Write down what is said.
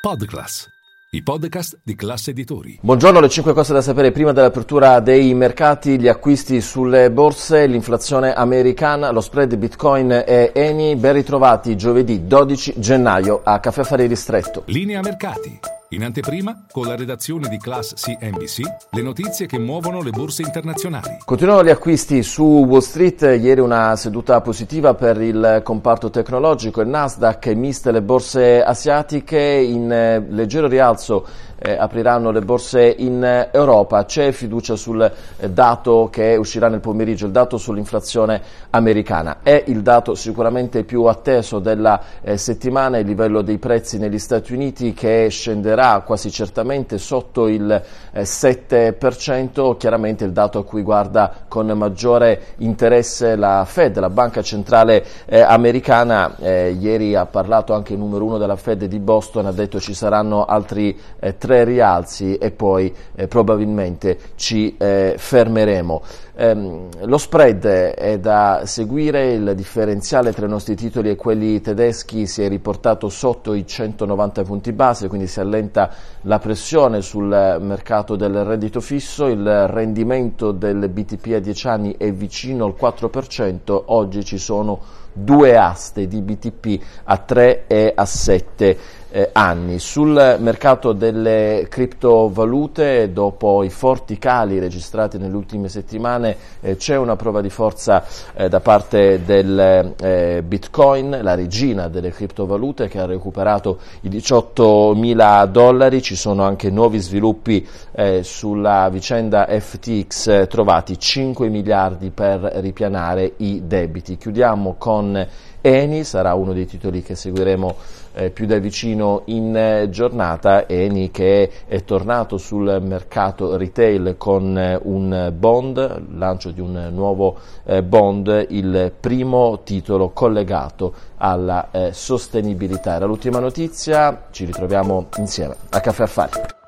Podclass, i podcast di classe editori. Buongiorno, le 5 cose da sapere prima dell'apertura dei mercati, gli acquisti sulle borse, l'inflazione americana, lo spread Bitcoin e Eni, ben ritrovati giovedì 12 gennaio a Caffè Affari Ristretto. Linea mercati. In anteprima, con la redazione di Class CNBC, le notizie che muovono le borse internazionali. Continuano gli acquisti su Wall Street, ieri una seduta positiva per il comparto tecnologico, il Nasdaq, miste le borse asiatiche, in eh, leggero rialzo eh, apriranno le borse in Europa, c'è fiducia sul eh, dato che uscirà nel pomeriggio, il dato sull'inflazione americana, è il dato sicuramente più atteso della eh, settimana, il livello dei prezzi negli Stati Uniti che scenderà scenderà quasi certamente sotto il 7%, eh, chiaramente il dato a cui guarda con maggiore interesse la Fed, la banca centrale eh, americana, eh, ieri ha parlato anche il numero uno della Fed di Boston, ha detto ci saranno altri tre rialzi e poi probabilmente ci fermeremo. Ehm, lo spread è da seguire, il differenziale tra i nostri titoli e quelli tedeschi si è riportato sotto i 190 punti base, quindi si allenta aumenta la pressione sul mercato del reddito fisso, il rendimento del BTP a 10 anni è vicino al 4%, oggi ci sono due aste di BTP a 3 e a 7 eh, anni. Sul mercato delle criptovalute, dopo i forti cali registrati nelle ultime settimane, eh, c'è una prova di forza eh, da parte del eh, Bitcoin, la regina delle criptovalute, che ha recuperato i 18 mila dollari. Ci sono anche nuovi sviluppi eh, sulla vicenda FTX, eh, trovati 5 miliardi per ripianare i debiti. Chiudiamo con Eni, sarà uno dei titoli che seguiremo più da vicino in eh, giornata, Eni che è tornato sul mercato retail con eh, un bond, lancio di un nuovo eh, bond, il primo titolo collegato alla sostenibilità. Era l'ultima notizia, ci ritroviamo insieme a Caffè Affari.